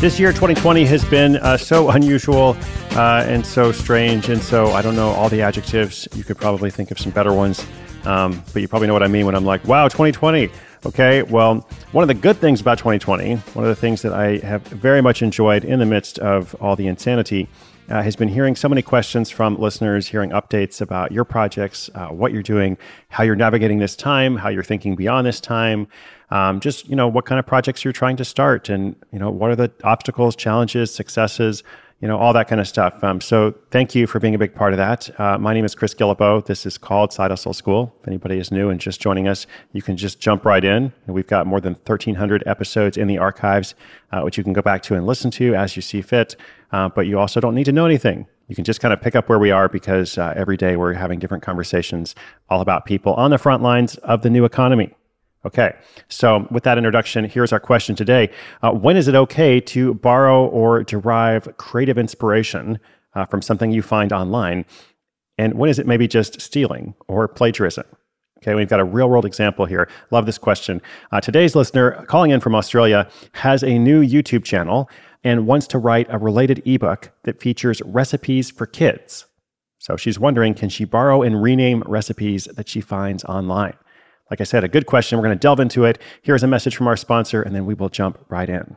This year, 2020, has been uh, so unusual uh, and so strange. And so I don't know all the adjectives. You could probably think of some better ones. Um, but you probably know what I mean when I'm like, wow, 2020. Okay, well, one of the good things about 2020, one of the things that I have very much enjoyed in the midst of all the insanity, uh, has been hearing so many questions from listeners, hearing updates about your projects, uh, what you're doing, how you're navigating this time, how you're thinking beyond this time um, just you know what kind of projects you're trying to start and you know what are the obstacles challenges successes you know all that kind of stuff. Um, so thank you for being a big part of that. Uh, my name is chris guillebeau this is called side hustle school. If anybody is new and just joining us you can just jump right in. We've got more than 1300 episodes in the archives uh, which you can go back to and listen to as you see fit. Uh, but you also don't need to know anything. You can just kind of pick up where we are because uh, every day we're having different conversations all about people on the front lines of the new economy Okay, so with that introduction, here's our question today. Uh, when is it okay to borrow or derive creative inspiration uh, from something you find online? And when is it maybe just stealing or plagiarism? Okay, we've got a real world example here. Love this question. Uh, today's listener, calling in from Australia, has a new YouTube channel and wants to write a related ebook that features recipes for kids. So she's wondering can she borrow and rename recipes that she finds online? Like I said, a good question. We're going to delve into it. Here's a message from our sponsor, and then we will jump right in.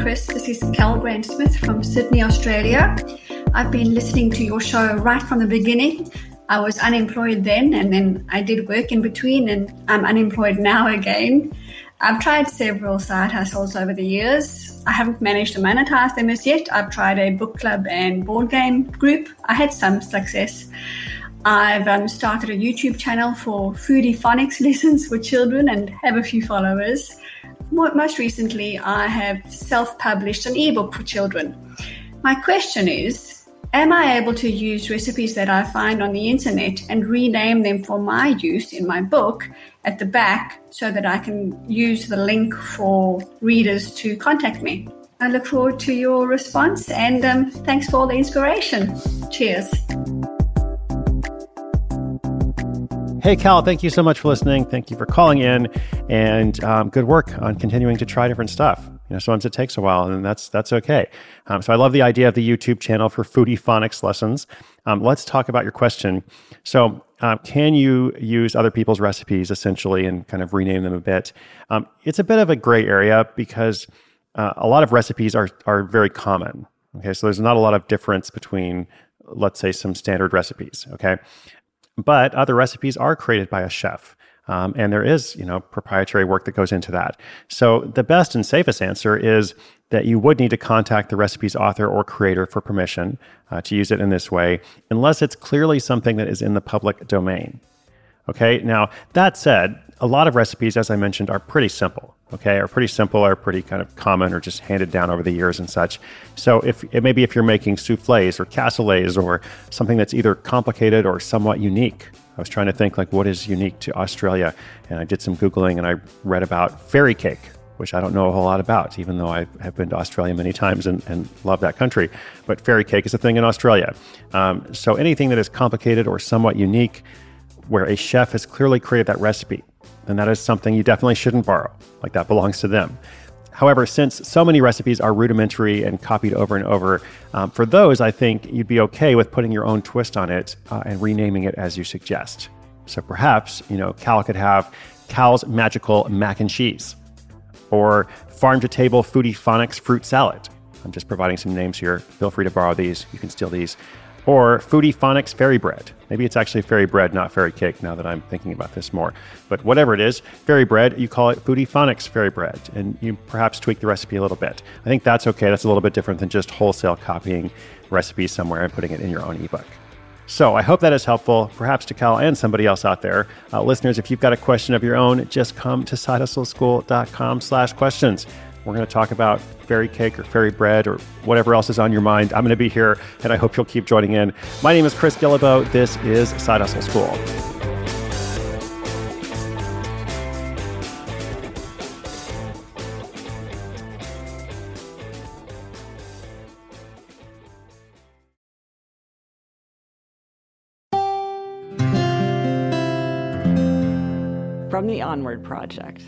Chris. This is Cal Grant Smith from Sydney, Australia. I've been listening to your show right from the beginning. I was unemployed then, and then I did work in between, and I'm unemployed now again. I've tried several side hustles over the years. I haven't managed to monetize them as yet. I've tried a book club and board game group. I had some success. I've um, started a YouTube channel for foodie phonics lessons for children and have a few followers. Most recently, I have self published an ebook for children. My question is Am I able to use recipes that I find on the internet and rename them for my use in my book at the back so that I can use the link for readers to contact me? I look forward to your response and um, thanks for all the inspiration. Cheers. Hey, Cal, thank you so much for listening. Thank you for calling in, and um, good work on continuing to try different stuff. You know, sometimes it takes a while, and that's that's okay. Um, so I love the idea of the YouTube channel for foodie phonics lessons. Um, let's talk about your question. So, uh, can you use other people's recipes essentially and kind of rename them a bit? Um, it's a bit of a gray area because uh, a lot of recipes are are very common. Okay, so there's not a lot of difference between, let's say, some standard recipes. Okay, but other recipes are created by a chef. Um, and there is, you know, proprietary work that goes into that. So the best and safest answer is that you would need to contact the recipe's author or creator for permission uh, to use it in this way, unless it's clearly something that is in the public domain. Okay, now that said, a lot of recipes, as I mentioned, are pretty simple. Okay, are pretty simple, are pretty kind of common, or just handed down over the years and such. So if it maybe if you're making souffles or cassoulets or something that's either complicated or somewhat unique, I was trying to think like what is unique to Australia, and I did some googling and I read about fairy cake, which I don't know a whole lot about, even though I have been to Australia many times and, and love that country. But fairy cake is a thing in Australia. Um, so anything that is complicated or somewhat unique, where a chef has clearly created that recipe, then that is something you definitely shouldn't borrow. Like that belongs to them. However, since so many recipes are rudimentary and copied over and over, um, for those, I think you'd be okay with putting your own twist on it uh, and renaming it as you suggest. So perhaps, you know, Cal could have Cal's Magical Mac and Cheese or Farm to Table Foodie Phonics Fruit Salad. I'm just providing some names here. Feel free to borrow these. You can steal these or Foodie Phonics Fairy Bread. Maybe it's actually fairy bread, not fairy cake, now that I'm thinking about this more. But whatever it is, fairy bread, you call it Foodie Phonics Fairy Bread, and you perhaps tweak the recipe a little bit. I think that's okay. That's a little bit different than just wholesale copying recipes somewhere and putting it in your own ebook. So I hope that is helpful, perhaps to Cal and somebody else out there. Uh, listeners, if you've got a question of your own, just come to sidehustleschool.com slash questions. We're going to talk about fairy cake or fairy bread or whatever else is on your mind. I'm going to be here, and I hope you'll keep joining in. My name is Chris Guillebeau. This is Side Hustle School. From the Onward Project.